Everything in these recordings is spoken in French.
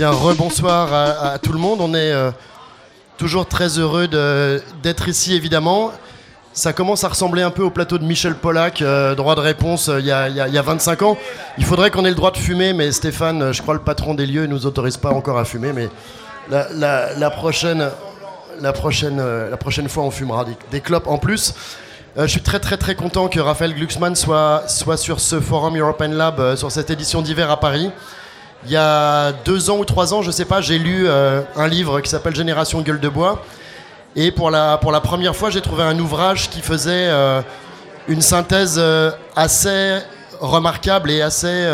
Bien, rebonsoir à, tout le monde. On est euh, toujours très heureux d'être ici, évidemment. Ça commence à ressembler un peu au plateau de Michel Pollack, euh, droit de réponse, euh, il y, a, il y a- il y a 25 ans. Il faudrait qu'on ait le droit de fumer, mais Stéphane, je crois le patron des lieux, ne nous autorise pas encore à fumer. Mais la, prochaine, la, prochaine, la prochaine fois, on fumera des, des clopes en plus. Je suis très très très content que Raphaël Glucksmann soit, sur ce forum European Lab, sur cette édition d'hiver à Paris. Il y a deux ans ou trois ans, je sais pas, j'ai lu euh, un livre qui s'appelle Génération Gueule de Bois. Et pour la, pour la première fois, j'ai trouvé un ouvrage qui faisait euh, une synthèse euh, assez remarquable et assez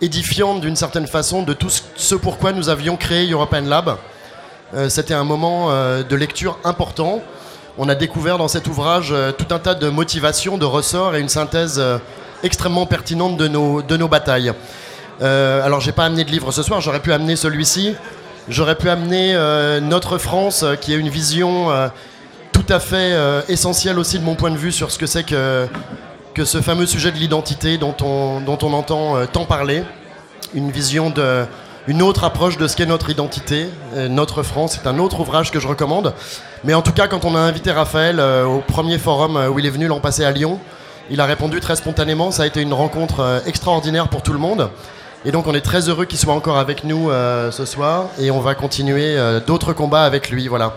édifiante d'une certaine façon de tout ce- pourquoi nous avions créé European Lab. C'était un moment de lecture important. On a découvert dans cet ouvrage tout un tas de motivations, de ressorts et une synthèse extrêmement pertinente de nos, de nos batailles. Euh, alors j'ai pas amené de livre ce soir, j'aurais pu amener celui-ci. J'aurais pu amener euh, Notre France, euh, qui est une vision euh, tout à fait essentielle aussi de mon point de vue sur ce que c'est que, ce fameux sujet de l'identité dont on, entend tant parler. Une vision de, autre approche de ce qu'est notre identité, notre France. C'est un autre ouvrage que je recommande. Mais en tout cas, quand on a invité Raphaël au premier forum où il est venu l'an passé à Lyon, il a répondu très spontanément. Ça a été une rencontre extraordinaire pour tout le monde. Et donc on est très heureux qu'il soit encore avec nous euh, ce soir et on va continuer euh, d'autres combats avec lui. Voilà.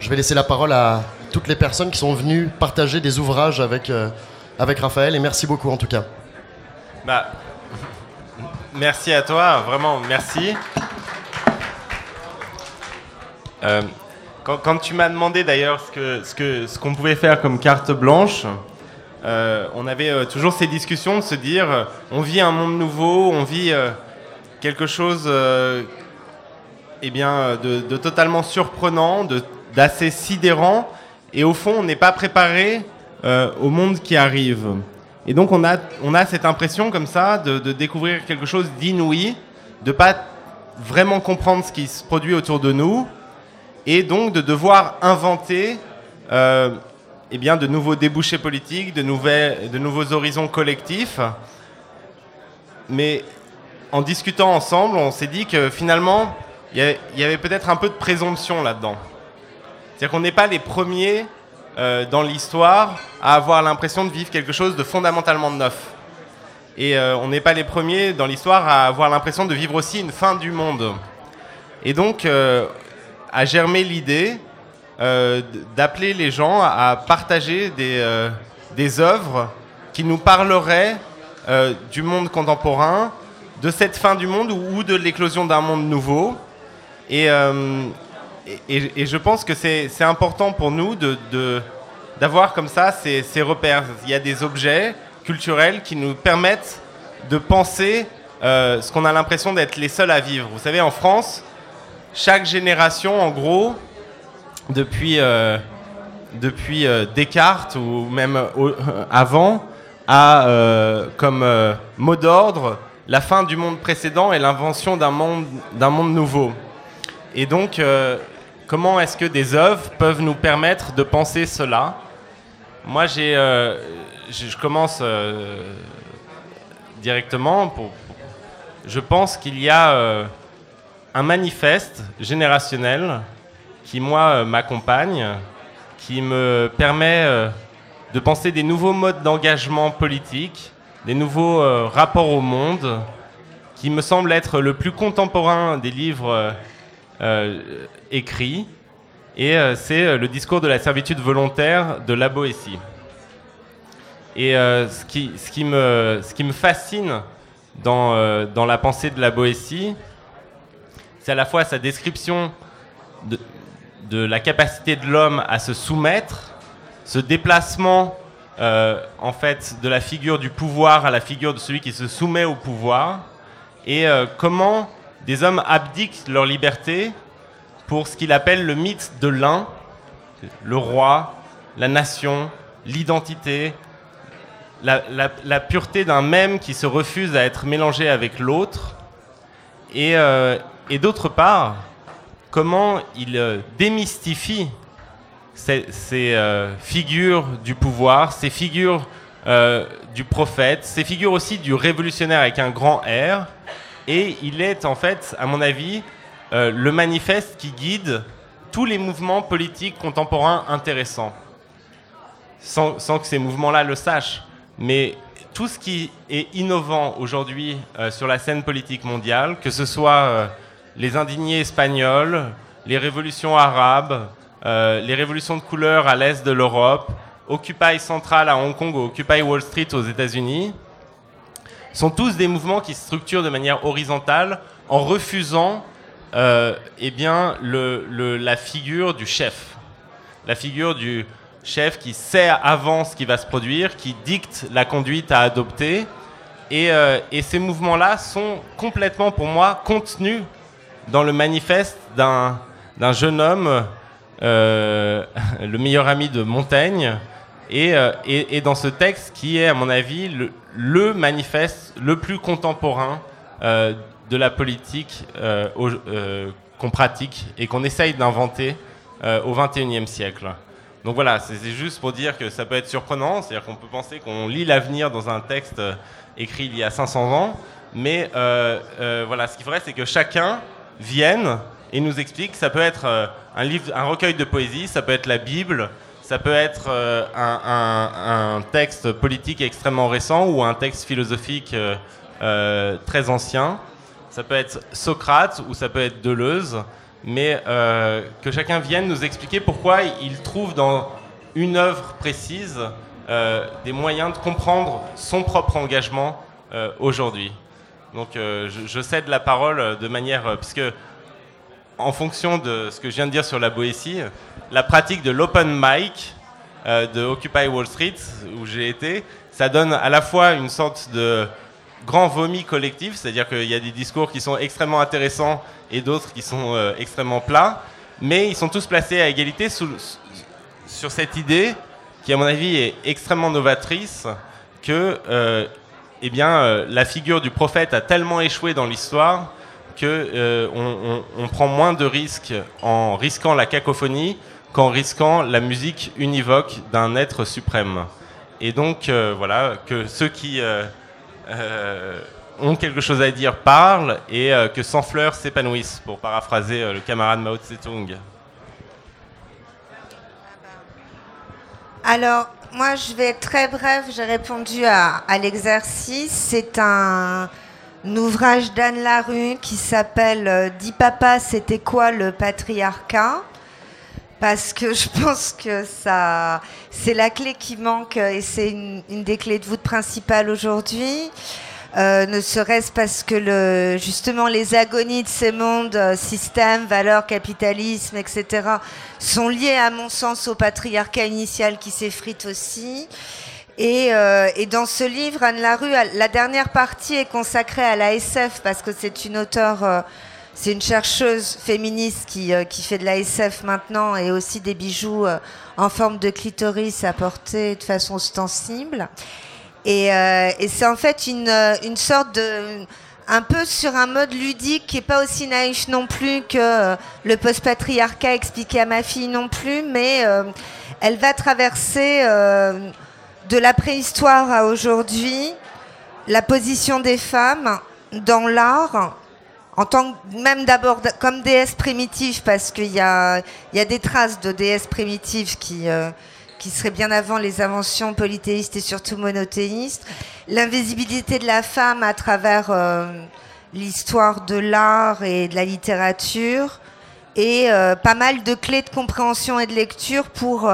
Je vais laisser la parole à toutes les personnes qui sont venues partager des ouvrages avec, euh, avec Raphaël et merci beaucoup en tout cas. Bah, merci à toi, vraiment, merci. Quand, tu m'as demandé d'ailleurs ce que ce que ce qu'on pouvait faire comme carte blanche, euh, on avait euh, toujours ces discussions de se dire, euh, on vit un monde nouveau, on vit quelque chose, eh bien, de, totalement surprenant, d'assez sidérant, et au fond, on n'est pas préparé au monde qui arrive. Et donc on a, on a cette impression comme ça de, découvrir quelque chose d'inouï, de pas vraiment comprendre ce qui se produit autour de nous, et donc de devoir inventer eh bien, de nouveaux débouchés politiques, de, nouvelles, de nouveaux horizons collectifs. Mais en discutant ensemble, on s'est dit que finalement, il y avait- peut-être un peu de présomption là-dedans. C'est-à-dire qu'on n'est pas les premiers euh, dans l'histoire à avoir l'impression de vivre quelque chose de fondamentalement neuf. Et euh, on n'est pas les premiers dans l'histoire à avoir l'impression de vivre aussi une fin du monde. Et donc, euh, a germé l'idée d'appeler les gens à partager des, euh, des œuvres qui nous parleraient euh, du monde contemporain, de cette fin du monde ou, de l'éclosion d'un monde nouveau. Et, euh, et, je pense que c'est important pour nous de, de- d'avoir comme ça ces, ces repères. Il y a des objets culturels qui nous permettent de penser euh, ce qu'on a l'impression d'être les seuls à vivre. Vous savez, en France, chaque génération, en gros, depuis, euh, euh, Descartes ou même au- avant, a euh, comme euh, mot d'ordre la fin du monde précédent et l'invention d'un monde, nouveau. Et donc, euh, comment est-ce que des œuvres peuvent nous permettre de penser cela? Moi, j'ai, euh, je commence euh, directement. Je pense qu'il y a euh, un manifeste générationnel qui, moi, euh, m'accompagne, qui me permet euh, de penser des nouveaux modes d'engagement politique, des nouveaux euh, rapports au monde, qui me semble être le plus contemporain des livres écrits. Et c'est le discours de la servitude volontaire de la Boétie. Et ce, qui, me, fascine dans, dans la pensée de la Boétie, c'est à la fois sa description de, de la capacité de l'homme à se soumettre, ce déplacement euh, en fait de la figure du pouvoir à la figure de celui qui se soumet au pouvoir, et euh, comment des hommes abdiquent leur liberté pour ce qu'il appelle le mythe de l'un, le roi, la nation, l'identité, la, pureté d'un même qui se refuse à être mélangé avec l'autre, et, euh, et d'autre part, comment il euh, démystifie ces, euh, figures du pouvoir, ces figures euh, du prophète, ces figures aussi du révolutionnaire avec un grand R. Et il est en fait, à mon avis, le manifeste qui guide tous les mouvements politiques contemporains intéressants, sans, que ces mouvements-là le sachent. Mais tout ce qui est innovant aujourd'hui sur la scène politique mondiale, que ce soit les indignés espagnols, les révolutions arabes, les révolutions de couleur à l'est de l'Europe, Occupy Central à Hong Kong ou Occupy Wall Street aux États-Unis, sont tous des mouvements qui se structurent de manière horizontale en refusant euh, eh bien, la figure du chef. La figure du chef qui sait avant ce qui va se produire, qui dicte la conduite à adopter. Et, euh, et ces mouvements-là sont complètement, pour moi, contenus dans le manifeste d'un jeune homme, euh, le meilleur ami de Montaigne, euh, et, dans ce texte qui est, à mon avis, le, manifeste le plus contemporain euh, de la politique qu'on pratique et qu'on essaye d'inventer au XXIe siècle. Donc voilà, c'est juste pour dire que ça peut être surprenant, c'est-à-dire qu'on peut penser qu'on lit l'avenir dans un texte écrit il y a 500 ans, mais voilà, ce qu'il faudrait, c'est que chacun vienne et nous explique. Ça peut être un livre, un recueil de poésie, ça peut être la Bible, ça peut être euh, un, texte politique extrêmement récent ou un texte philosophique euh, euh, très ancien. Ça peut être Socrate ou ça peut être Deleuze, mais que chacun vienne nous expliquer pourquoi il trouve dans une œuvre précise des moyens de comprendre son propre engagement aujourd'hui. Donc je, je, cède la parole de manière... puisque en fonction de ce que je viens de dire sur la Boétie, la pratique de l'open mic euh, de Occupy Wall Street, où j'ai été, ça donne à la fois une sorte de grand vomi collectif, c'est-à-dire qu'il y a des discours qui sont extrêmement intéressants et d'autres qui sont euh, extrêmement plats, mais ils sont tous placés à égalité sur cette idée qui, à mon avis, est extrêmement novatrice, que euh, eh bien, la figure du prophète a tellement échoué dans l'histoire qu'on euh, on, prend moins de risques en risquant la cacophonie qu'en risquant la musique univoque d'un être suprême. Et donc, euh, voilà, que ceux qui euh, ont quelque chose à dire parlent et que sans fleurs s'épanouissent, pour paraphraser le camarade Mao Tse-tung. Alors, moi, je vais être très bref. J'ai répondu à l'exercice. C'est un un ouvrage d'Anne Larue qui s'appelle euh, Dis papa, c'était quoi le patriarcat? Parce que je pense que ça, c'est la clé qui manque et c'est une, des clés de voûte principales aujourd'hui. Euh, ne serait-ce parce que le, justement les agonies de ces mondes, euh, système, valeurs, capitalisme, etc., sont liées à mon sens au patriarcat initial qui s'effrite aussi. Euh, et, dans ce livre, Anne Larue, la dernière partie est consacrée à la SF parce que c'est une auteure, euh, c'est une chercheuse féministe qui, euh, qui fait de la SF maintenant et aussi des bijoux en forme de clitoris à porter de façon ostensible. Et, et c'est en fait une, une sorte de un peu sur un mode ludique qui est pas aussi naïf non plus que le post-patriarcat expliqué à ma fille non plus, mais elle va traverser de la préhistoire à aujourd'hui, la position des femmes dans l'art, en tant que, même d'abord comme déesse primitive, parce qu'il y a, y a des traces de déesses primitives qui, euh, qui seraient bien avant les inventions polythéistes et surtout monothéistes, l'invisibilité de la femme à travers euh, l'histoire de l'art et de la littérature, et euh, pas mal de clés de compréhension et de lecture pour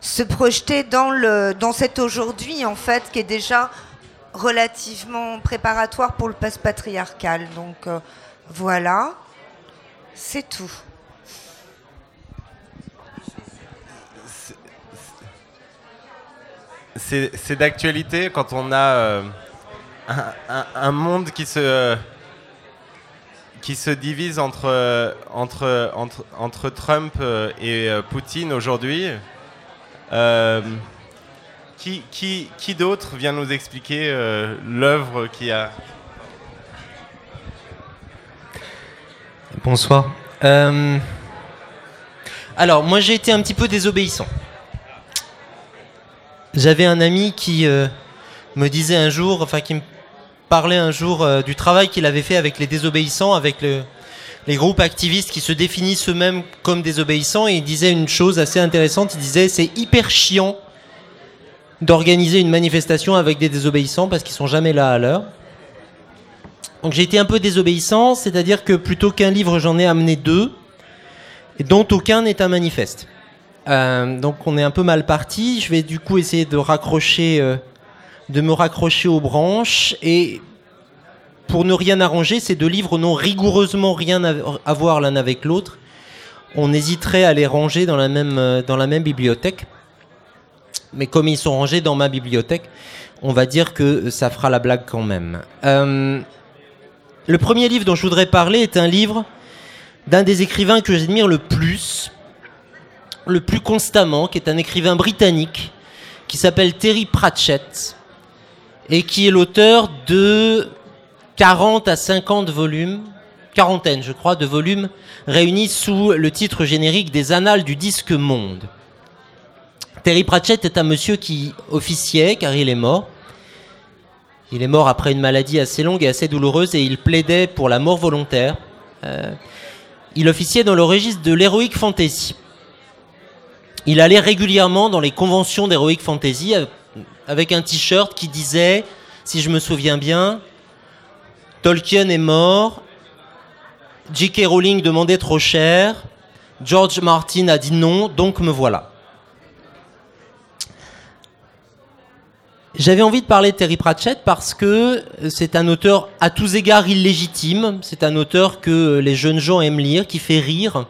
se projeter dans, le, dans cet aujourd'hui, en fait, qui est déjà relativement préparatoire pour le post-patriarcal. Donc euh, voilà, c'est tout. C'est d'actualité quand on a euh, un, monde qui se, qui se divise entre, Trump et Poutine aujourd'hui. Euh, qui, qui, qui d'autre vient nous expliquer euh, l'œuvre qui a... Bonsoir. Euh, alors, moi j'ai été un petit peu désobéissant. J'avais un ami qui me disait un jour, enfin qui me parlait un jour du travail qu'il avait fait avec les désobéissants, avec le, les groupes activistes qui se définissent eux-mêmes comme désobéissants et il disait une chose assez intéressante, il disait c'est hyper chiant d'organiser une manifestation avec des désobéissants parce qu'ils sont jamais là à l'heure. Donc j'ai été un peu désobéissant, c'est-à-dire que plutôt qu'un livre, j'en ai amené deux, et dont aucun n'est un manifeste. Euh, donc on est un peu mal parti. Je vais du coup essayer de raccrocher, euh, de me raccrocher aux branches et pour ne rien arranger, ces deux livres n'ont rigoureusement rien à voir l'un avec l'autre. On hésiterait à les ranger dans la même, euh, dans la même bibliothèque. Mais comme ils sont rangés dans ma bibliothèque, on va dire que ça fera la blague quand même. Le premier livre dont je voudrais parler est un livre d'un des écrivains que j'admire le plus, le plus constamment, qui est un écrivain britannique, qui s'appelle Terry Pratchett, et qui est l'auteur de 40 à 50 volumes, quarantaine je crois, de volumes réunis sous le titre générique des Annales du disque monde. Terry Pratchett est un monsieur qui officiait, car il est mort. Il est mort après une maladie assez longue et assez douloureuse, et il plaidait pour la mort volontaire. Euh, il officiait dans le registre de l'heroic fantasy. Il allait régulièrement dans les conventions d'heroic fantasy avec un t-shirt qui disait, si je me souviens bien, Tolkien est mort, J.K. Rowling demandait trop cher, George Martin a dit non, donc me voilà. J'avais envie de parler de Terry Pratchett parce que c'est un auteur à tous égards illégitime, c'est un auteur que les jeunes gens aiment lire, qui fait rire,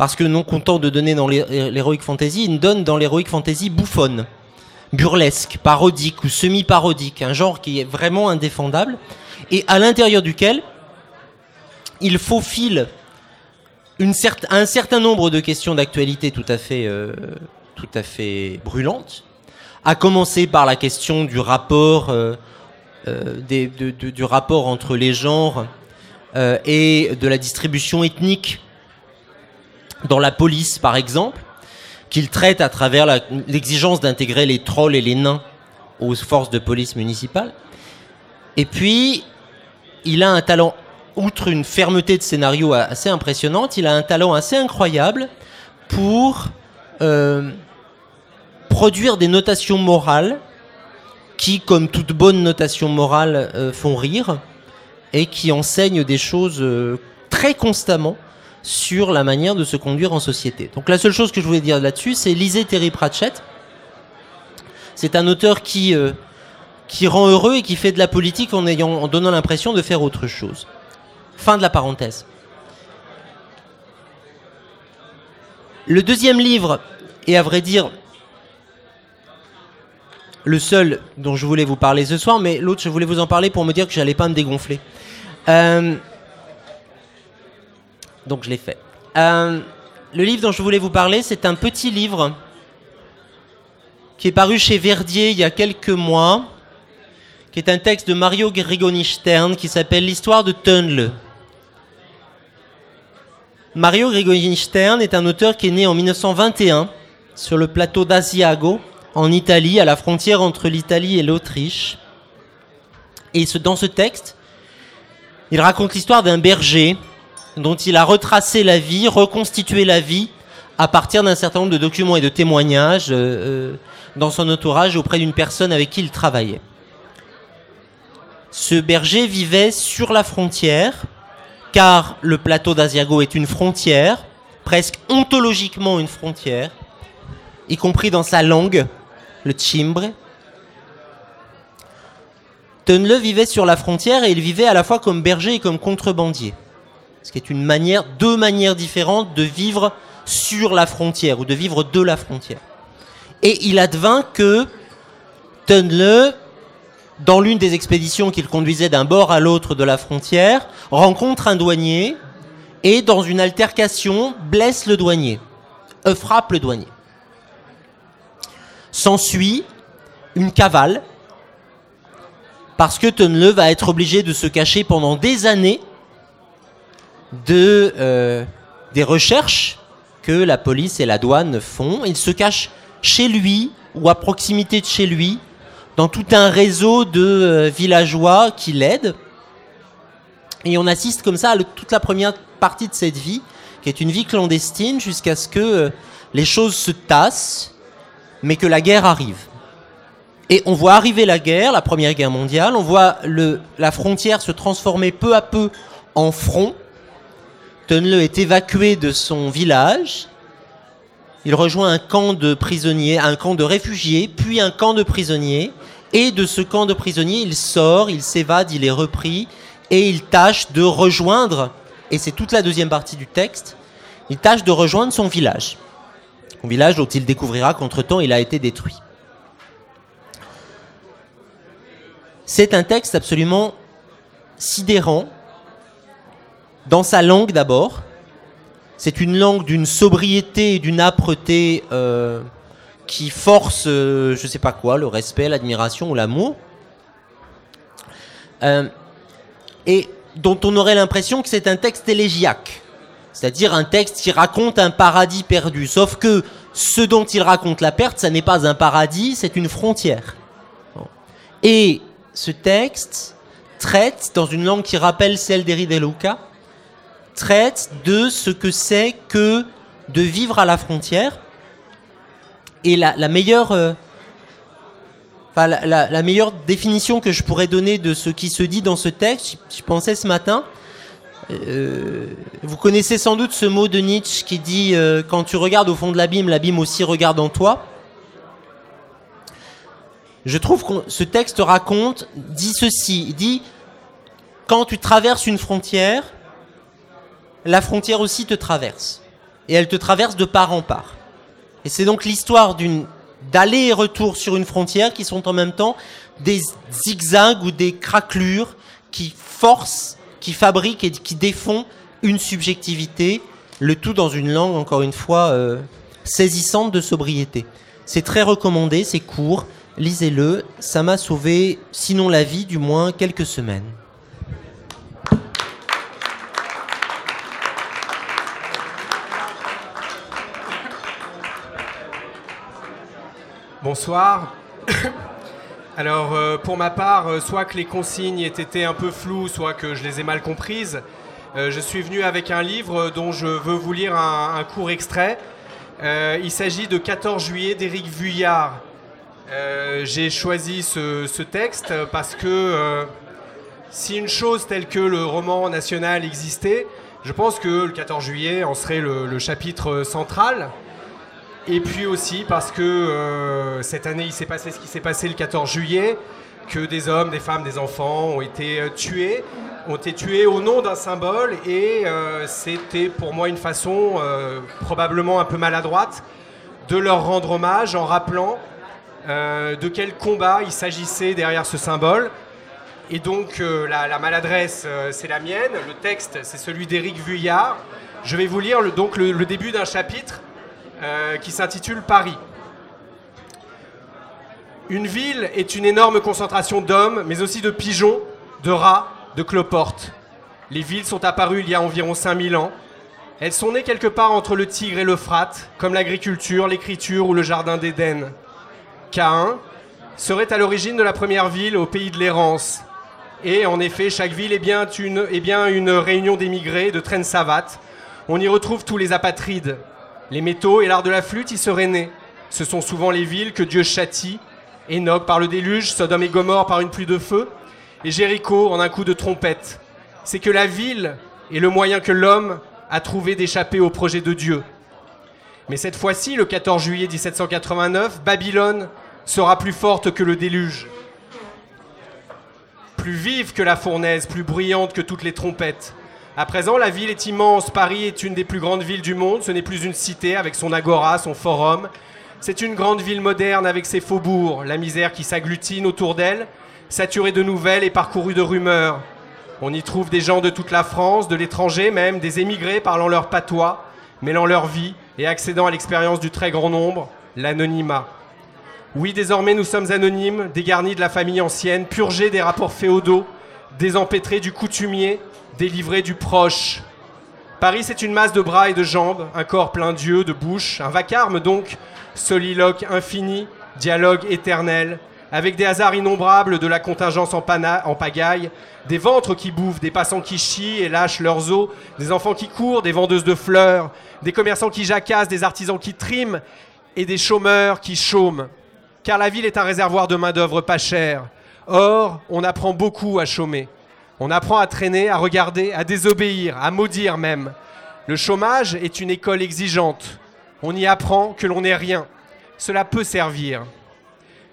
parce que non content de donner dans l'heroic fantasy, il donne dans l'heroic fantasy bouffonne, burlesque, parodique ou semi-parodique, un genre qui est vraiment indéfendable. Et à l'intérieur duquel il faufile un certain nombre de questions d'actualité tout à fait, euh, tout à fait brûlantes, à commencer par la question du rapport, euh, euh, du rapport entre les genres et de la distribution ethnique dans la police, par exemple, qu'il traite à travers l'exigence d'intégrer les trolls et les nains aux forces de police municipales. Et puis, il a un talent, outre une fermeté de scénario assez impressionnante, il a un talent assez incroyable pour euh, produire des notations morales qui, comme toute bonne notation morale, euh, font rire et qui enseignent des choses euh, très constamment sur la manière de se conduire en société. Donc la seule chose que je voulais dire là-dessus, c'est lisez Terry Pratchett. C'est un auteur qui qui rend heureux et qui fait de la politique en, ayant, en donnant l'impression de faire autre chose. Fin de la parenthèse. Le deuxième livre, et à vrai dire le seul dont je voulais vous parler ce soir, mais l'autre je voulais vous en parler pour me dire que j'allais pas me dégonfler. Euh, donc je l'ai fait. Euh, le livre dont je voulais vous parler, c'est un petit livre qui est paru chez Verdier il y a quelques mois, qui est un texte de Mario Grigoni Stern qui s'appelle L'histoire de Tunle. Mario Grigoni Stern est un auteur qui est né en 1921 sur le plateau d'Asiago, en Italie, à la frontière entre l'Italie et l'Autriche. Et dans ce texte, il raconte l'histoire d'un berger dont il a retracé la vie, reconstitué la vie à partir d'un certain nombre de documents et de témoignages euh, euh, dans son entourage auprès d'une personne avec qui il travaillait. Ce berger vivait sur la frontière, car le plateau d'Asiago est une frontière, presque ontologiquement une frontière, y compris dans sa langue, le timbre. Tunle vivait sur la frontière et il vivait à la fois comme berger et comme contrebandier. Ce qui est une manière, deux manières différentes de vivre sur la frontière ou de vivre de la frontière. Et il advint que Tunle dans l'une des expéditions qu'il conduisait d'un bord à l'autre de la frontière, rencontre un douanier et, dans une altercation, blesse le douanier, euh, frappe le douanier. S'ensuit une cavale, parce que Tonle va être obligé de se cacher pendant des années de, euh, des recherches que la police et la douane font. Il se cache chez lui ou à proximité de chez lui dans tout un réseau de euh, villageois qui l'aident. Et on assiste comme ça à toute la première partie de cette vie, qui est une vie clandestine, jusqu'à ce que euh, les choses se tassent, mais que la guerre arrive. Et on voit arriver la guerre, la Première Guerre mondiale, on voit la frontière se transformer peu à peu en front. Tonle est évacué de son village. Il rejoint un camp de prisonniers, un camp de réfugiés, puis un camp de prisonniers. Et de ce camp de prisonniers, il sort, il s'évade, il est repris, et il tâche de rejoindre, et c'est toute la deuxième partie du texte, il tâche de rejoindre son village. Son village dont il découvrira qu'entre-temps il a été détruit. C'est un texte absolument sidérant, dans sa langue d'abord. C'est une langue d'une sobriété et d'une âpreté euh, qui force, euh, je sais pas quoi, le respect, l'admiration ou l'amour. Euh, et dont on aurait l'impression que c'est un texte élégiaque, c'est-à-dire un texte qui raconte un paradis perdu. Sauf que ce dont il raconte la perte, ça n'est pas un paradis, c'est une frontière. Et ce texte traite, dans une langue qui rappelle celle d'Eri de Luca, traite de ce que c'est que de vivre à la frontière. Et la, meilleure... Euh, la, meilleure définition que je pourrais donner de ce qui se dit dans ce texte, je pensais ce matin, euh, vous connaissez sans doute ce mot de Nietzsche qui dit euh, Quand tu regardes au fond de l'abîme, l'abîme aussi regarde en toi. Je trouve que ce texte raconte, dit ceci dit Quand tu traverses une frontière, la frontière aussi te traverse. Et elle te traverse de part en part. Et c'est donc l'histoire d'une d'aller et retour sur une frontière qui sont en même temps des zigzags ou des craquelures qui forcent, qui fabriquent et qui défont une subjectivité, le tout dans une langue, encore une fois, euh, saisissante de sobriété. C'est très recommandé, c'est court, lisez-le, ça m'a sauvé, sinon la vie, du moins quelques semaines. Bonsoir. Alors, euh, pour ma part, euh, soit que les consignes aient été un peu floues, soit que je les ai mal comprises, euh, je suis venu avec un livre dont je veux vous lire un, court extrait. il s'agit de 14 juillet d'Éric Vuillard. J'ai choisi ce, texte parce que si une chose telle que le roman national existait, je pense que le 14 juillet en serait le chapitre central. Et puis aussi parce que euh, cette année, il s'est passé ce qui s'est passé le 14 juillet, que des hommes, des femmes, des enfants ont été euh, tués, ont été tués au nom d'un symbole, et euh, c'était pour moi une façon probablement un peu maladroite de leur rendre hommage en rappelant de quel combat il s'agissait derrière ce symbole. Et donc la, maladresse, c'est la mienne, le texte, c'est celui d'Éric Vuillard. Je vais vous lire donc le début d'un chapitre euh, qui s'intitule Paris. Une ville est une énorme concentration d'hommes, mais aussi de pigeons, de rats, de cloportes. Les villes sont apparues il y a environ 5000 ans. Elles sont nées quelque part entre le Tigre et l'Euphrate, comme l'agriculture, l'écriture ou le jardin d'Éden. Caïn serait à l'origine de la première ville au pays de l'errance. Et en effet, chaque ville est bien une, est bien une réunion d'émigrés, de traînes savates. On y retrouve tous les apatrides, les métaux et l'art de la flûte y seraient nés. Ce sont souvent les villes que Dieu châtie. Enoch par le déluge, Sodome et Gomorre par une pluie de feu, et Jéricho en un coup de trompette. C'est que la ville est le moyen que l'homme a trouvé d'échapper au projet de Dieu. Mais cette fois-ci, le 14 juillet 1789, Babylone sera plus forte que le déluge. Plus vive que la fournaise, plus bruyante que toutes les trompettes. À présent, la ville est immense. Paris est une des plus grandes villes du monde. Ce n'est plus une cité avec son agora, son forum. C'est une grande ville moderne avec ses faubourgs, la misère qui s'agglutine autour d'elle, saturée de nouvelles et parcourue de rumeurs. On y trouve des gens de toute la France, de l'étranger même, des émigrés parlant leur patois, mêlant leur vie et accédant à l'expérience du très grand nombre, l'anonymat. Oui, désormais nous sommes anonymes, dégarnis de la famille ancienne, purgés des rapports féodaux, désempêtrés du coutumier, délivré du proche. Paris, c'est une masse de bras et de jambes, un corps plein d'yeux, de bouche, un vacarme donc, soliloque infini, dialogue éternel, avec des hasards innombrables de la contingence en, en pagaille, des ventres qui bouffent, des passants qui chient et lâchent leurs os, des enfants qui courent, des vendeuses de fleurs, des commerçants qui jacassent, des artisans qui triment et des chômeurs qui chôment. Car la ville est un réservoir de main-d'œuvre pas chère. Or, on apprend beaucoup à chômer. On apprend à traîner, à regarder, à désobéir, à maudire même. Le chômage est une école exigeante. On y apprend que l'on n'est rien. Cela peut servir.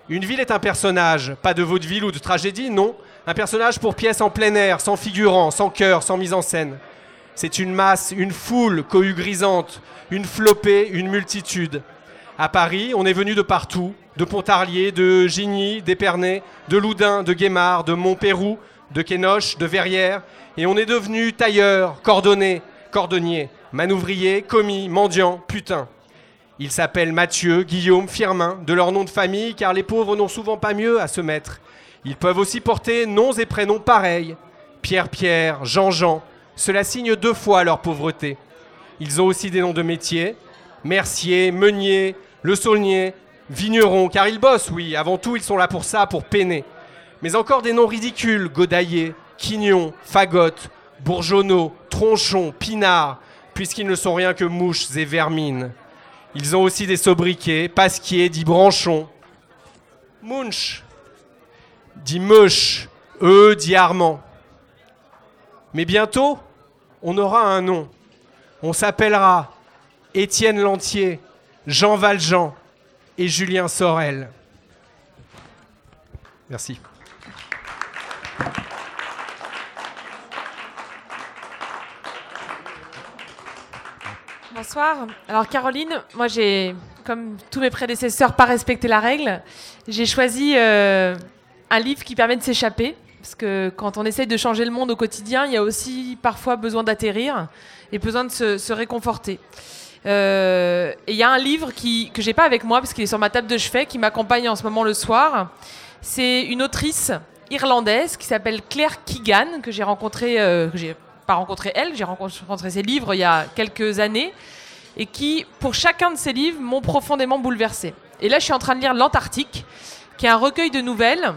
Une ville est un personnage, pas de vaudeville ou de tragédie, non. Un personnage pour pièce en plein air, sans figurant, sans cœur, sans mise en scène. C'est une masse, une foule cohue grisante, une flopée, une multitude. À Paris, on est venu de partout, de Pontarlier, de Gigny, d'Épernay, de Loudun, de Guémard, de Montpérou, de Quénoche, de Verrières, et on est devenu tailleur, cordonnier, cordonnier, manouvrier, commis, mendiant, putain. Ils s'appellent Mathieu, Guillaume, Firmin, de leur nom de famille, car les pauvres n'ont souvent pas mieux à se mettre. Ils peuvent aussi porter noms et prénoms pareils. Pierre-Pierre, Jean-Jean. Cela signe deux fois leur pauvreté. Ils ont aussi des noms de métiers. Mercier, Meunier, Le Saulnier, Vigneron, car ils bossent, oui. Avant tout, ils sont là pour ça, pour peiner. Mais encore des noms ridicules. Godaillé, Quignon, Fagotte, Bourgeonneau, Tronchon, Pinard, puisqu'ils ne sont rien que mouches et vermines. Ils ont aussi des sobriquets, Pasquier, dit Branchon, Munch, dit Meuch, eux, dit Armand. Mais bientôt, on aura un nom. On s'appellera Étienne Lantier, Jean Valjean et Julien Sorel. Merci. Bonsoir. Alors Caroline, moi j'ai, comme tous mes prédécesseurs, pas respecté la règle. J'ai choisi euh, un livre qui permet de s'échapper. Parce que quand on essaye de changer le monde au quotidien, il y a aussi parfois besoin d'atterrir et besoin de se, réconforter. Euh, et il y a un livre que j'ai pas avec moi parce qu'il est sur ma table de chevet, qui m'accompagne en ce moment le soir. C'est une autrice irlandaise qui s'appelle Claire Keegan, que j'ai rencontrée, euh, que j'ai pas rencontré elle, j'ai rencontré ses livres il y a quelques années, et qui, pour chacun de ses livres, m'ont profondément bouleversé. Et là, je suis en train de lire L'Antarctique, qui est un recueil de nouvelles.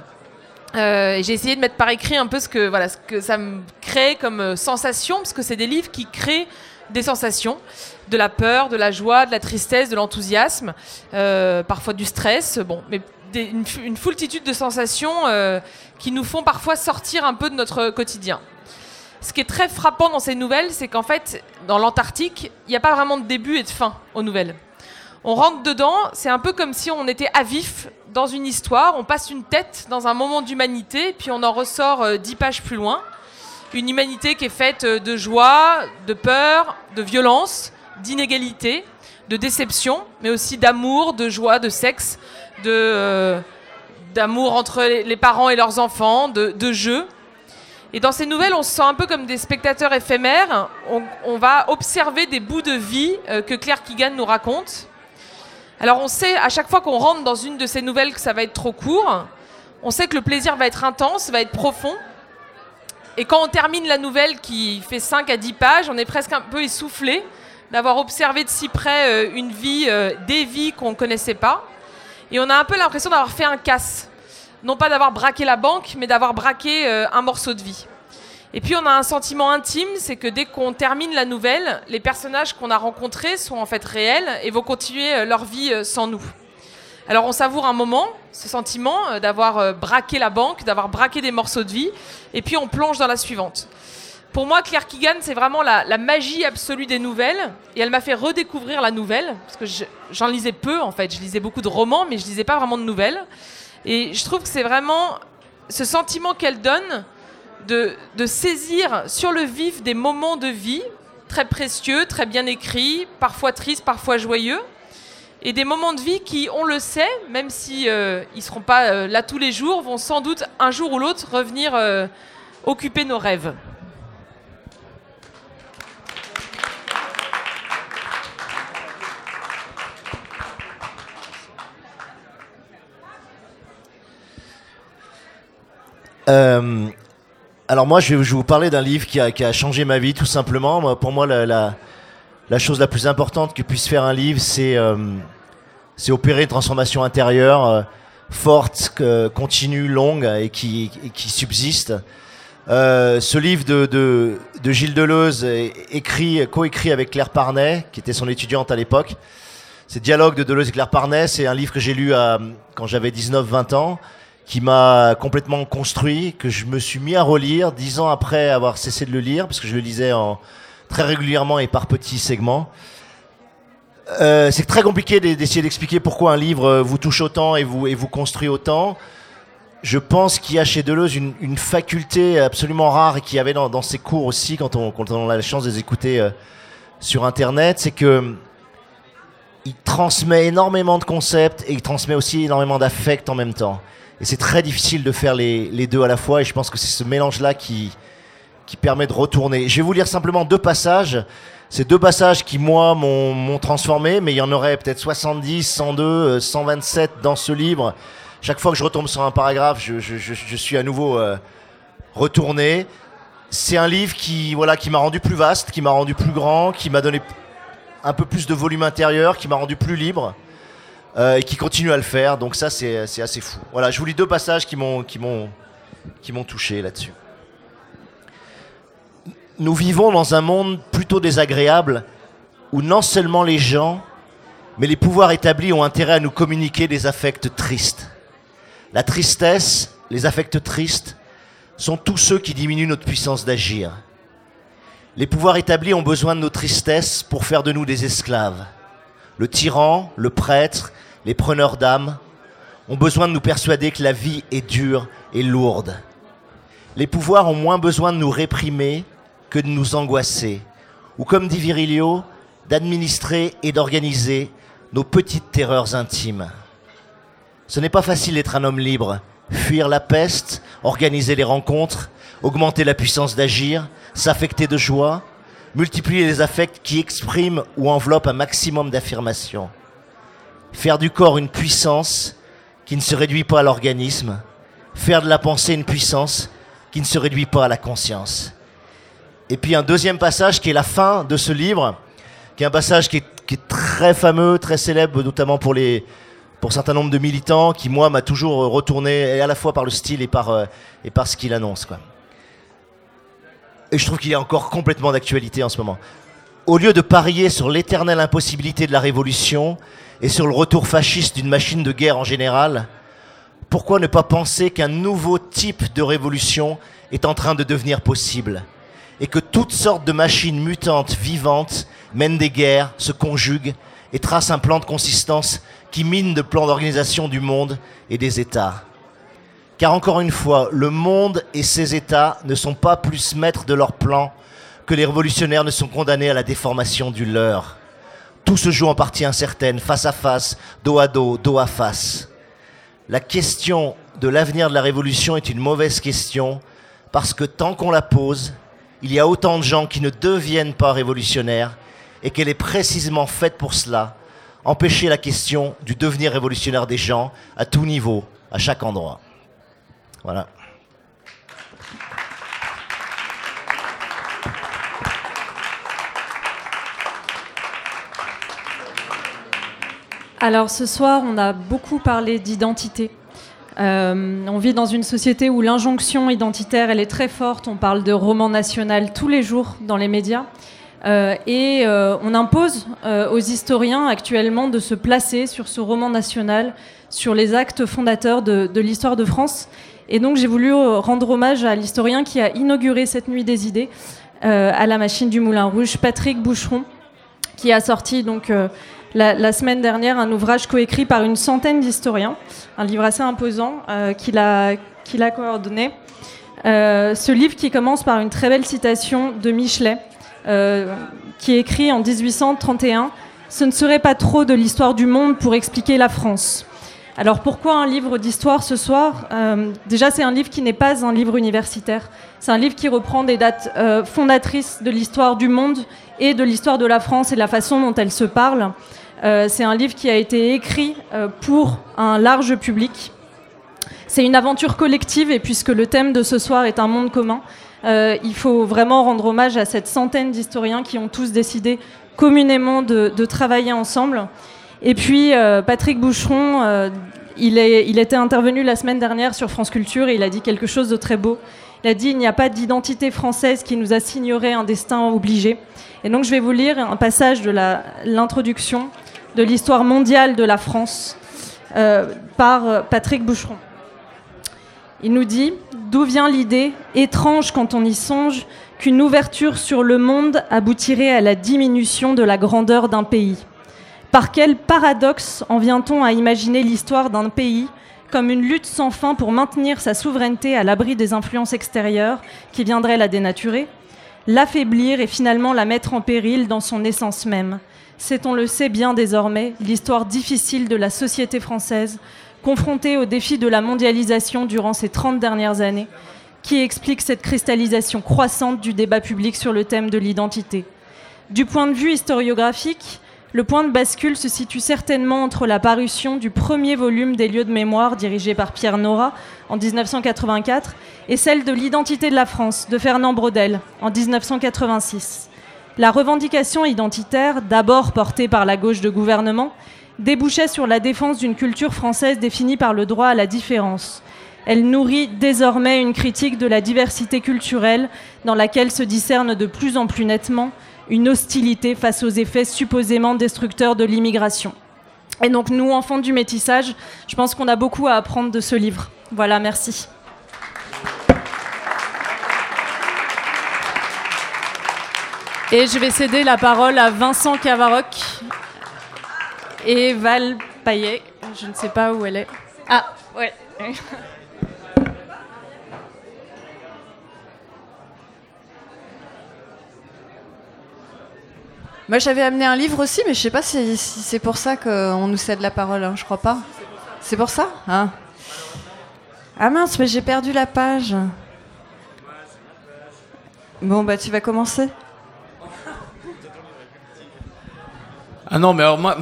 Euh, et j'ai essayé de mettre par écrit un peu ce que, voilà, ce que ça me crée comme euh, sensation, parce que c'est des livres qui créent des sensations, de la peur, de la joie, de la tristesse, de l'enthousiasme, euh, parfois du stress, bon, mais une, foultitude de sensations qui nous font parfois sortir un peu de notre quotidien ce qui est très frappant dans ces nouvelles, c'est qu'en fait, dans l'Antarctique, il n'y a pas vraiment de début et de fin aux nouvelles. On rentre dedans, c'est un peu comme si on était à vif dans une histoire, on passe une tête dans un moment d'humanité, puis on en ressort euh, dix pages plus loin. Une humanité qui est faite euh, de joie, de peur, de violence, d'inégalité, de déception, mais aussi d'amour, de joie, de sexe, euh, d'amour entre les parents et leurs enfants, de, de jeu. Et dans ces nouvelles, on se sent un peu comme des spectateurs éphémères. On, va observer des bouts de vie euh, que Claire Keegan nous raconte. Alors on sait à chaque fois qu'on rentre dans une de ces nouvelles que ça va être trop court. On sait que le plaisir va être intense, va être profond. Et quand on termine la nouvelle qui fait 5 à 10 pages, on est presque un peu essoufflé d'avoir observé de si près euh, une vie, des vies qu'on ne connaissait pas. Et on a un peu l'impression d'avoir fait un casse non pas d'avoir braqué la banque, mais d'avoir braqué euh, un morceau de vie. Et puis on a un sentiment intime, c'est que dès qu'on termine la nouvelle, les personnages qu'on a rencontrés sont en fait réels et vont continuer euh, leur vie euh, sans nous. Alors on savoure un moment, ce sentiment d'avoir braqué la banque, d'avoir braqué des morceaux de vie, et puis on plonge dans la suivante. Pour moi, Claire Keegan, c'est vraiment la, magie absolue des nouvelles, et elle m'a fait redécouvrir la nouvelle, parce que j'en lisais peu en fait, je lisais beaucoup de romans, mais je lisais pas vraiment de nouvelles. Et je trouve que c'est vraiment ce sentiment qu'elle donne de, saisir sur le vif des moments de vie très précieux, très bien écrits, parfois tristes, parfois joyeux, et des moments de vie qui, on le sait, même si euh, ils seront pas euh, là tous les jours, vont sans doute un jour ou l'autre revenir euh, occuper nos rêves. Euh, alors moi, je vais, vous parler d'un livre qui a, changé ma vie, tout simplement. Pour moi, la, chose la plus importante que puisse faire un livre, c'est euh, opérer une transformation intérieure. Euh, forte, continue, longue et qui, subsiste. Ce livre de, Gilles Deleuze, écrit, coécrit avec Claire Parnet, qui était son étudiante à l'époque. C'est Dialogue de Deleuze et Claire Parnet, c'est un livre que j'ai lu quand j'avais 19-20 ans, qui m'a complètement construit, que je me suis mis à relire dix ans après avoir cessé de le lire, parce que je le lisais très régulièrement et par petits segments. Euh, c'est très compliqué d'e- d'essayer d'expliquer pourquoi un livre euh, vous touche autant et vous, construit autant. Je pense qu'il y a chez Deleuze une, faculté absolument rare et qu'il y avait dans, ses cours aussi quand on, a la chance de les écouter euh, sur Internet, c'est que il transmet énormément de concepts et il transmet aussi énormément d'affect en même temps. Et c'est très difficile de faire les, deux à la fois et je pense que c'est ce mélange-là qui, permet de retourner. Je vais vous lire simplement deux passages. Ces deux passages qui, moi, m'ont transformé, mais il y en aurait peut-être 70, 102, euh, 127 dans ce livre. Chaque fois que je retombe sur un paragraphe, je suis à nouveau euh, retourné. C'est un livre qui, voilà, qui m'a rendu plus vaste, qui m'a rendu plus grand, qui m'a donné un peu plus de volume intérieur, qui m'a rendu plus libre euh, et qui continue à le faire. Donc ça, c'est assez fou. Voilà, je vous lis deux passages qui m'ont qui m'ont touché là-dessus. Nous vivons dans un monde plutôt désagréable où non seulement les gens, mais les pouvoirs établis ont intérêt à nous communiquer des affects tristes. La tristesse, les affects tristes, sont tous ceux qui diminuent notre puissance d'agir. Les pouvoirs établis ont besoin de nos tristesses pour faire de nous des esclaves. Le tyran, le prêtre, les preneurs d'âme ont besoin de nous persuader que la vie est dure et lourde. Les pouvoirs ont moins besoin de nous réprimer que de nous angoisser, ou comme dit Virilio, d'administrer et d'organiser nos petites terreurs intimes. Ce n'est pas facile d'être un homme libre. Fuir la peste, organiser les rencontres, augmenter la puissance d'agir, s'affecter de joie, multiplier les affects qui expriment ou enveloppent un maximum d'affirmation. Faire du corps une puissance qui ne se réduit pas à l'organisme. Faire de la pensée une puissance qui ne se réduit pas à la conscience. Et puis un deuxième passage qui est la fin de ce livre, qui est un passage qui est, très fameux, très célèbre, notamment pour les pour certain nombre de militants, qui moi m'a toujours retourné, et à la fois par le style et par euh, ce qu'il annonce. Et je trouve qu'il est encore complètement d'actualité en ce moment. Au lieu de parier sur l'éternelle impossibilité de la révolution et sur le retour fasciste d'une machine de guerre en général, pourquoi ne pas penser qu'un nouveau type de révolution est en train de devenir possible et que toutes sortes de machines mutantes, vivantes, mènent des guerres, se conjuguent et tracent un plan de consistance qui mine le plan d'organisation du monde et des États. Car encore une fois, le monde et ses États ne sont pas plus maîtres de leur plan que les révolutionnaires ne sont condamnés à la déformation du leur. Tout se joue en partie incertaine, face à face, dos à dos, dos à face. La question de l'avenir de la révolution est une mauvaise question parce que tant qu'on la pose, il y a autant de gens qui ne deviennent pas révolutionnaires et qu'elle est précisément faite pour cela, empêcher la question du devenir révolutionnaire des gens à tout niveau, à chaque endroit. Voilà. Alors ce soir, on a beaucoup parlé d'identité. Euh, on vit dans une société où l'injonction identitaire, elle est très forte. On parle de roman national tous les jours dans les médias. Euh, et euh, on impose aux historiens actuellement de se placer sur ce roman national, sur les actes fondateurs de l'histoire de France. Et donc j'ai voulu euh, rendre hommage à l'historien qui a inauguré cette nuit des idées euh, à la machine du Moulin Rouge, Patrick Boucheron, qui a sorti donc euh, la, semaine dernière un ouvrage coécrit par une centaine d'historiens, un livre assez imposant qu'il a, a coordonné. Ce livre qui commence par une très belle citation de Michelet, qui écrit en 1831 Ce ne serait pas trop de l'histoire du monde pour expliquer la France. Alors pourquoi un livre d'histoire ce soir Euh, Déjà, c'est un livre qui n'est pas un livre universitaire. C'est un livre qui reprend des dates euh, fondatrices de l'histoire du monde et de l'histoire de la France et de la façon dont elle se parle. Euh, c'est un livre qui a été écrit pour un large public. C'est une aventure collective et puisque le thème de ce soir est un monde commun, il faut vraiment rendre hommage à cette centaine d'historiens qui ont tous décidé communément de travailler ensemble. Et puis euh, Patrick Boucheron, euh, il, était intervenu la semaine dernière sur France Culture et il a dit quelque chose de très beau. Il a dit il n'y a pas d'identité française qui nous assignerait un destin obligé. Et donc je vais vous lire un passage de l'introduction de l'histoire mondiale de la France euh, par Patrick Boucheron. Il nous dit D'où vient l'idée, étrange quand on y songe, qu'une ouverture sur le monde aboutirait à la diminution de la grandeur d'un pays? Par quel paradoxe en vient-on à imaginer l'histoire d'un pays comme une lutte sans fin pour maintenir sa souveraineté à l'abri des influences extérieures qui viendraient la dénaturer, l'affaiblir et finalement la mettre en péril dans son essence même? C'est, on le sait bien désormais, l'histoire difficile de la société française confronté au défi de la mondialisation durant ces 30 dernières années, qui explique cette cristallisation croissante du débat public sur le thème de l'identité. Du point de vue historiographique, le point de bascule se situe certainement entre la parution du premier volume des lieux de mémoire dirigé par Pierre Nora en 1984 et celle de l'identité de la France de Fernand Braudel en 1986. La revendication identitaire, d'abord portée par la gauche de gouvernement, débouchait sur la défense d'une culture française définie par le droit à la différence. Elle nourrit désormais une critique de la diversité culturelle dans laquelle se discerne de plus en plus nettement une hostilité face aux effets supposément destructeurs de l'immigration. Et donc nous, enfants du métissage, je pense qu'on a beaucoup à apprendre de ce livre. Voilà, merci. Et je vais céder la parole à Vincent Cavaroc, et Val Payet. Je ne sais pas où elle est. Ah, ouais. Moi, j'avais amené un livre aussi, mais je sais pas si, c'est pour ça qu'on nous cède la parole. Hein, je crois pas. C'est pour ça hein Ah mince, mais j'ai perdu la page. Bon, bah, tu vas commencer. Ah non, mais alors moi,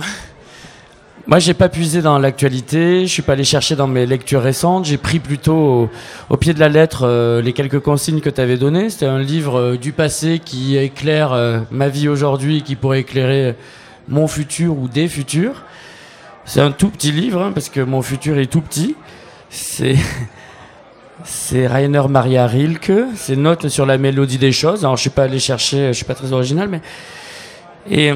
moi, j'ai pas puisé dans l'actualité, je suis pas allé chercher dans mes lectures récentes, j'ai pris plutôt au, pied de la lettre euh, les quelques consignes que tu avais données. C'était un livre euh, du passé qui éclaire euh, ma vie aujourd'hui, qui pourrait éclairer mon futur ou des futurs. C'est un tout petit livre, hein, parce que mon futur est tout petit. C'est. C'est Rainer Maria Rilke, c'est Notes sur la mélodie des choses. Alors je suis pas allé chercher, je suis pas très original, mais et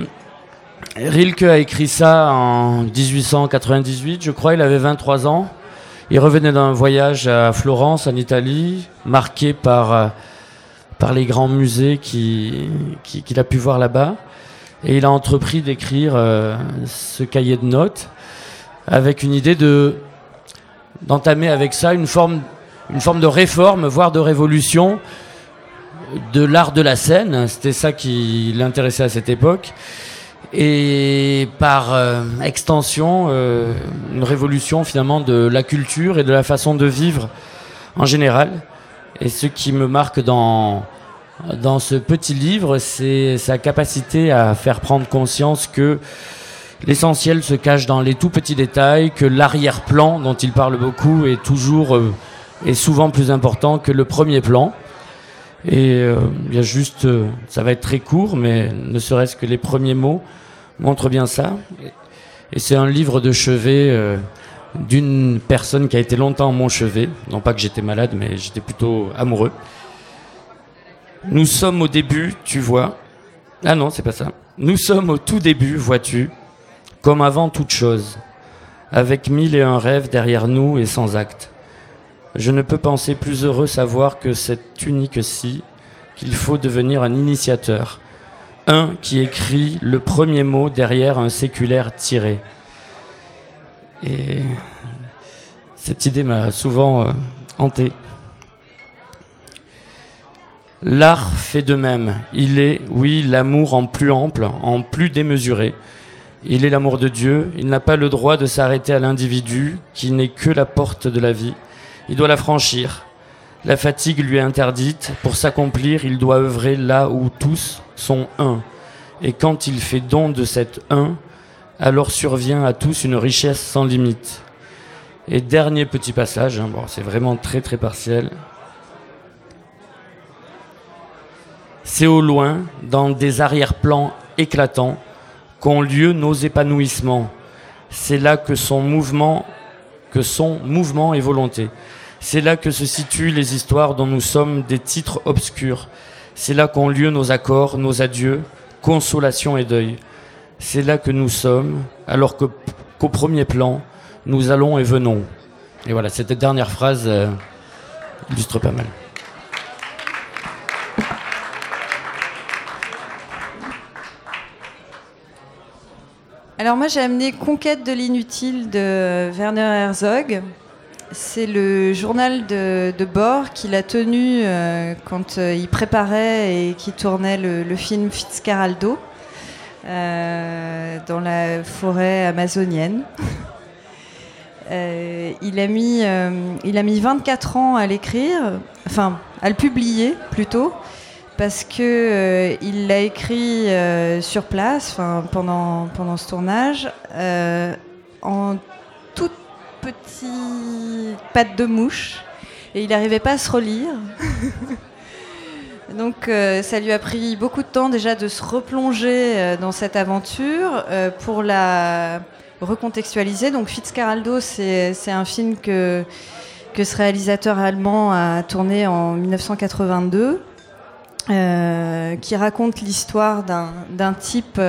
Rilke a écrit ça en 1898, je crois, il avait 23 ans. Il revenait d'un voyage à Florence, en Italie, marqué par, euh, par les grands musées qu'il qui, a pu voir là-bas. Et il a entrepris d'écrire euh, ce cahier de notes avec une idée de d'entamer avec ça une forme, une forme de réforme, voire de révolution de l'art de la scène. C'était ça qui l'intéressait à cette époque et par euh, extension euh, une révolution finalement de la culture et de la façon de vivre en général. Et ce qui me marque dans, dans ce petit livre, c'est sa capacité à faire prendre conscience que l'essentiel se cache dans les tout petits détails, que l'arrière-plan dont il parle beaucoup est toujours euh, et souvent plus important que le premier plan. Et il y a juste, ça va être très court, mais ne serait-ce que les premiers mots montre bien ça. Et c'est un livre de chevet euh, d'une personne qui a été longtemps mon chevet. Non pas que j'étais malade, mais j'étais plutôt amoureux. Nous sommes au début, tu vois. Ah non, c'est pas ça. Nous sommes au tout début, vois-tu, comme avant toute chose, avec mille et un rêves derrière nous et sans acte. Je ne peux penser plus heureux savoir que cette unique si, qu'il faut devenir un initiateur, un qui écrit le premier mot derrière un séculaire tiré. Et cette idée m'a souvent euh, hanté. L'art fait de même. Il est, oui, l'amour en plus ample, en plus démesuré. Il est l'amour de Dieu. Il n'a pas le droit de s'arrêter à l'individu qui n'est que la porte de la vie. Il doit la franchir. La fatigue lui est interdite. Pour s'accomplir, il doit œuvrer là où tous sont un. Et quand il fait don de cet un, alors survient à tous une richesse sans limite. Et dernier petit passage, hein, c'est vraiment très très partiel. C'est au loin, dans des arrière-plans éclatants, qu'ont lieu nos épanouissements. C'est là que son mouvement que son mouvement et volonté. C'est là que se situent les histoires dont nous sommes des titres obscurs. C'est là qu'ont lieu nos accords, nos adieux, consolation et deuil. C'est là que nous sommes, alors qu'au premier plan, nous allons et venons. Et voilà, cette dernière phrase euh, illustre pas mal. Alors moi j'ai amené Conquête de l'inutile de Werner Herzog. C'est le journal de, de bord qu'il a tenu euh, quand euh, il préparait et qui tournait le, film Fitzcarraldo euh, dans la forêt amazonienne. Euh, il, a mis, il a mis 24 ans à l'écrire, enfin à le publier plutôt, parce que il l'a écrit sur place, pendant pendant ce tournage, toute petite patte de mouche, et il n'arrivait pas à se relire. Donc euh, ça lui a pris beaucoup de temps déjà de se replonger euh, dans cette aventure euh, pour la recontextualiser. Donc Fitzcarraldo, c'est un film que, que ce réalisateur allemand a tourné en 1982, euh, qui raconte l'histoire d'un type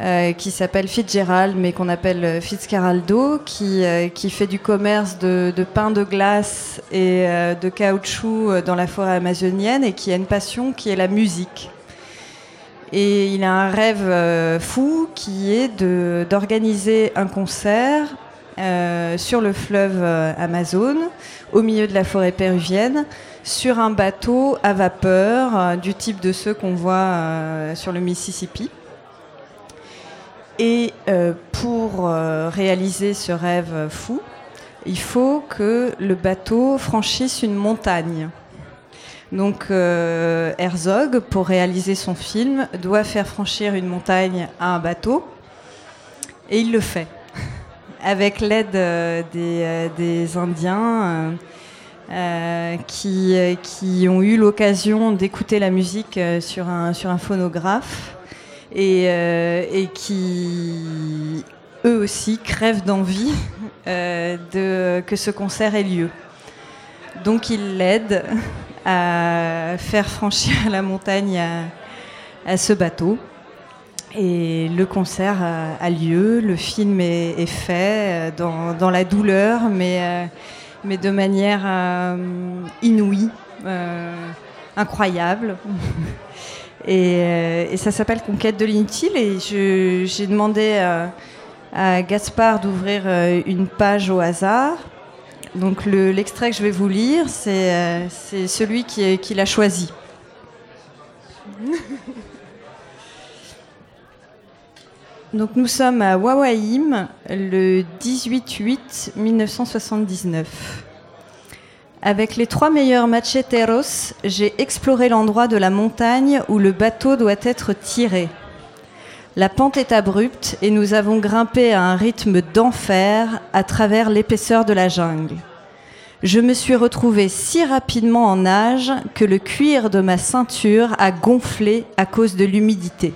euh, qui s'appelle Fitzgerald, mais qu'on appelle euh, Fitzcarraldo, qui, euh, qui fait du commerce de, de pain de glace et de caoutchouc dans la forêt amazonienne et qui a une passion qui est la musique. Et il a un rêve fou qui est d'organiser un concert sur le fleuve Amazon, au milieu de la forêt péruvienne, sur un bateau à vapeur du type de ceux qu'on voit sur le Mississippi. Et euh, pour euh, réaliser ce rêve fou, il faut que le bateau franchisse une montagne. Donc euh, Herzog, pour réaliser son film, doit faire franchir une montagne à un bateau. Et il le fait. Avec l'aide des, Indiens qui, ont eu l'occasion d'écouter la musique sur un phonographe et, euh, et qui, eux aussi, crèvent d'envie euh, que ce concert ait lieu. Donc il l'aide à faire franchir la montagne à, ce bateau. Et le concert a, lieu, le film est, fait euh, dans, la douleur, mais, de manière inouïe, incroyable. Et, euh, et ça s'appelle Conquête de l'inutile. Et j'ai demandé à, à Gaspard d'ouvrir euh, une page au hasard. Donc le- l'extrait que je vais vous lire, c'est euh, celui qui, qui l'a choisi. Donc nous sommes à Wawaim le 18-8-1979. Avec les trois meilleurs macheteros, j'ai exploré l'endroit de la montagne où le bateau doit être tiré. La pente est abrupte et nous avons grimpé à un rythme d'enfer à travers l'épaisseur de la jungle. Je me suis retrouvée si rapidement en nage que le cuir de ma ceinture a gonflé à cause de l'humidité.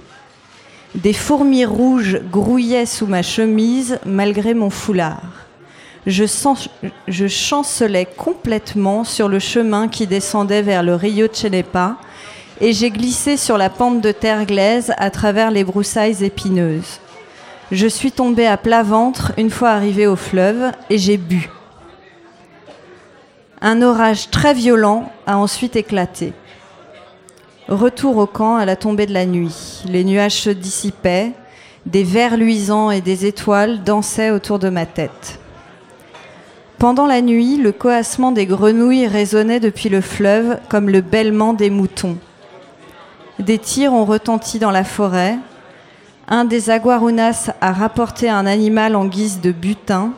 Des fourmis rouges grouillaient sous ma chemise malgré mon foulard. Je, chancelais complètement sur le chemin qui descendait vers le Rio Chenepa et j'ai glissé sur la pente de terre glaise à travers les broussailles épineuses. Je suis tombée à plat ventre une fois arrivée au fleuve et j'ai bu. Un orage très violent a ensuite éclaté. Retour au camp à la tombée de la nuit. Les nuages se dissipaient, des vers luisants et des étoiles dansaient autour de ma tête. Pendant la nuit, le coassement des grenouilles résonnait depuis le fleuve comme le bêlement des moutons. Des tirs ont retenti dans la forêt. Un des aguarunas a rapporté un animal en guise de butin.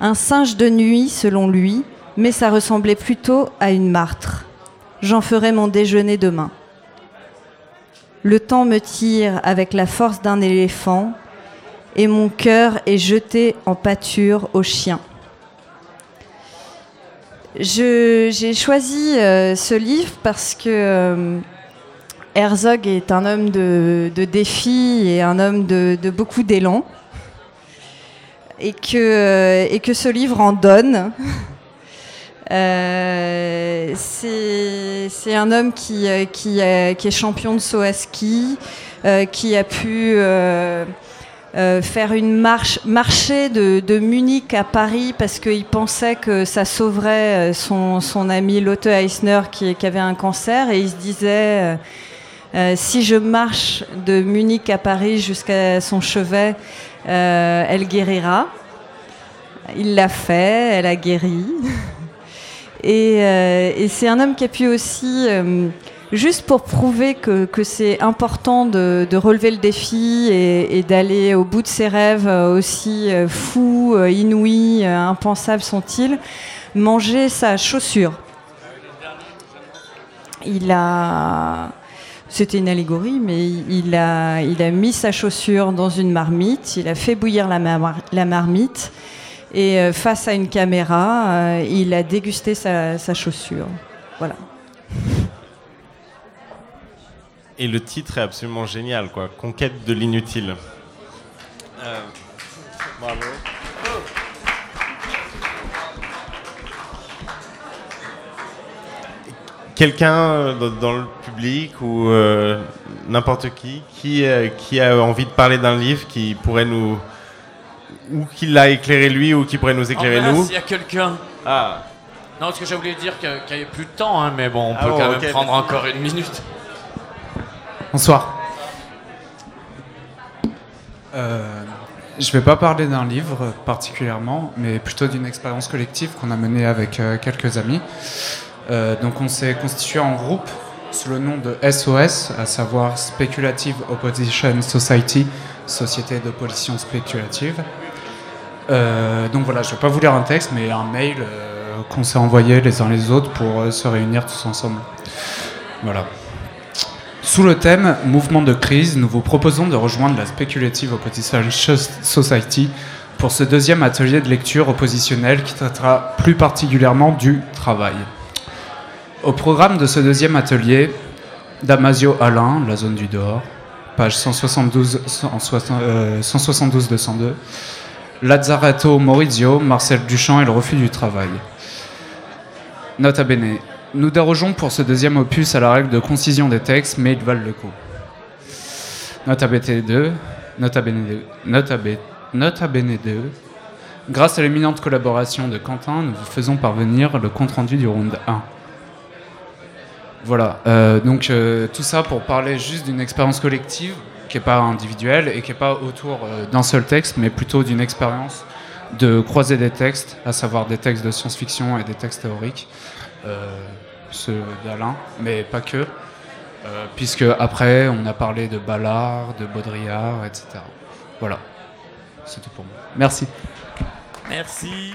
Un singe de nuit, selon lui, mais ça ressemblait plutôt à une martre. J'en ferai mon déjeuner demain. Le temps me tire avec la force d'un éléphant et mon cœur est jeté en pâture aux chiens. J'ai choisi euh, ce livre parce que euh, Herzog est un homme de, de défis et un homme de, beaucoup d'élan. et que, et que ce livre en donne. Euh, c'est un homme qui, qui, qui, est champion de saut à ski, qui a pu faire une marche, marcher de, Munich à Paris parce qu'il pensait que ça sauverait son, son ami Lotte Eisner qui, avait un cancer et il se disait euh, si je marche de Munich à Paris jusqu'à son chevet, euh, elle guérira. Il l'a fait, elle a guéri. Euh, et, c'est un homme qui a pu aussi, juste pour prouver que, c'est important de, relever le défi et, d'aller au bout de ses rêves, aussi fous, inouïs, impensables sont-ils, manger sa chaussure. Il a c'était une allégorie, mais il a, mis sa chaussure dans une marmite, il a fait bouillir la, marmite, et euh, face à une caméra, euh, il a dégusté sa, chaussure. Voilà. Et le titre est absolument génial, quoi. Conquête de l'inutile. Euh, bravo. quelqu'un euh, dans le public ou euh, n'importe qui qui, euh, qui a envie de parler d'un livre qui pourrait nous ou qui l'a éclairé lui ou qui pourrait nous éclairer oh, nous Il y a quelqu'un. Ah. Non, parce que j'ai oublié de dire qu'il n'y avait plus de temps, hein, mais bon, on ah peut quand même prendre encore une minute. Bonsoir. je ne vais pas parler d'un livre particulièrement, mais plutôt d'une expérience collective qu'on a menée avec quelques amis. Euh, donc on s'est constitué en groupe sous le nom de SOS, à savoir Speculative Opposition Society, Société d'opposition spéculative. Euh, donc voilà, je ne vais pas vous lire un texte, mais un mail euh, qu'on s'est envoyé les uns les autres pour se réunir tous ensemble. Voilà. Sous le thème Mouvement de crise, nous vous proposons de rejoindre la Speculative Opposition Society pour ce deuxième atelier de lecture oppositionnelle qui traitera plus particulièrement du travail. Au programme de ce deuxième atelier, Damasio Alain, La zone du dehors, page 172, 172-202. Euh, Lazzaretto Maurizio, Marcel Duchamp et le refus du travail. Nota bene. Nous dérogeons pour ce deuxième opus à la règle de concision des textes, mais ils valent le coup. Nota bene 2. Nota bene 2. Nota, nota bene 2. Grâce à l'éminente collaboration de Quentin, nous vous faisons parvenir le compte-rendu du round 1. Voilà, euh, donc euh, tout ça pour parler juste d'une expérience collective qui n'est pas individuelle et qui n'est pas autour euh, d'un seul texte, mais plutôt d'une expérience de croiser des textes, à savoir des textes de science-fiction et des textes théoriques, ceux d'Alain, mais pas que, puisque après on a parlé de Ballard, de Baudrillard, etc. Voilà, c'est tout pour moi. Merci. Merci.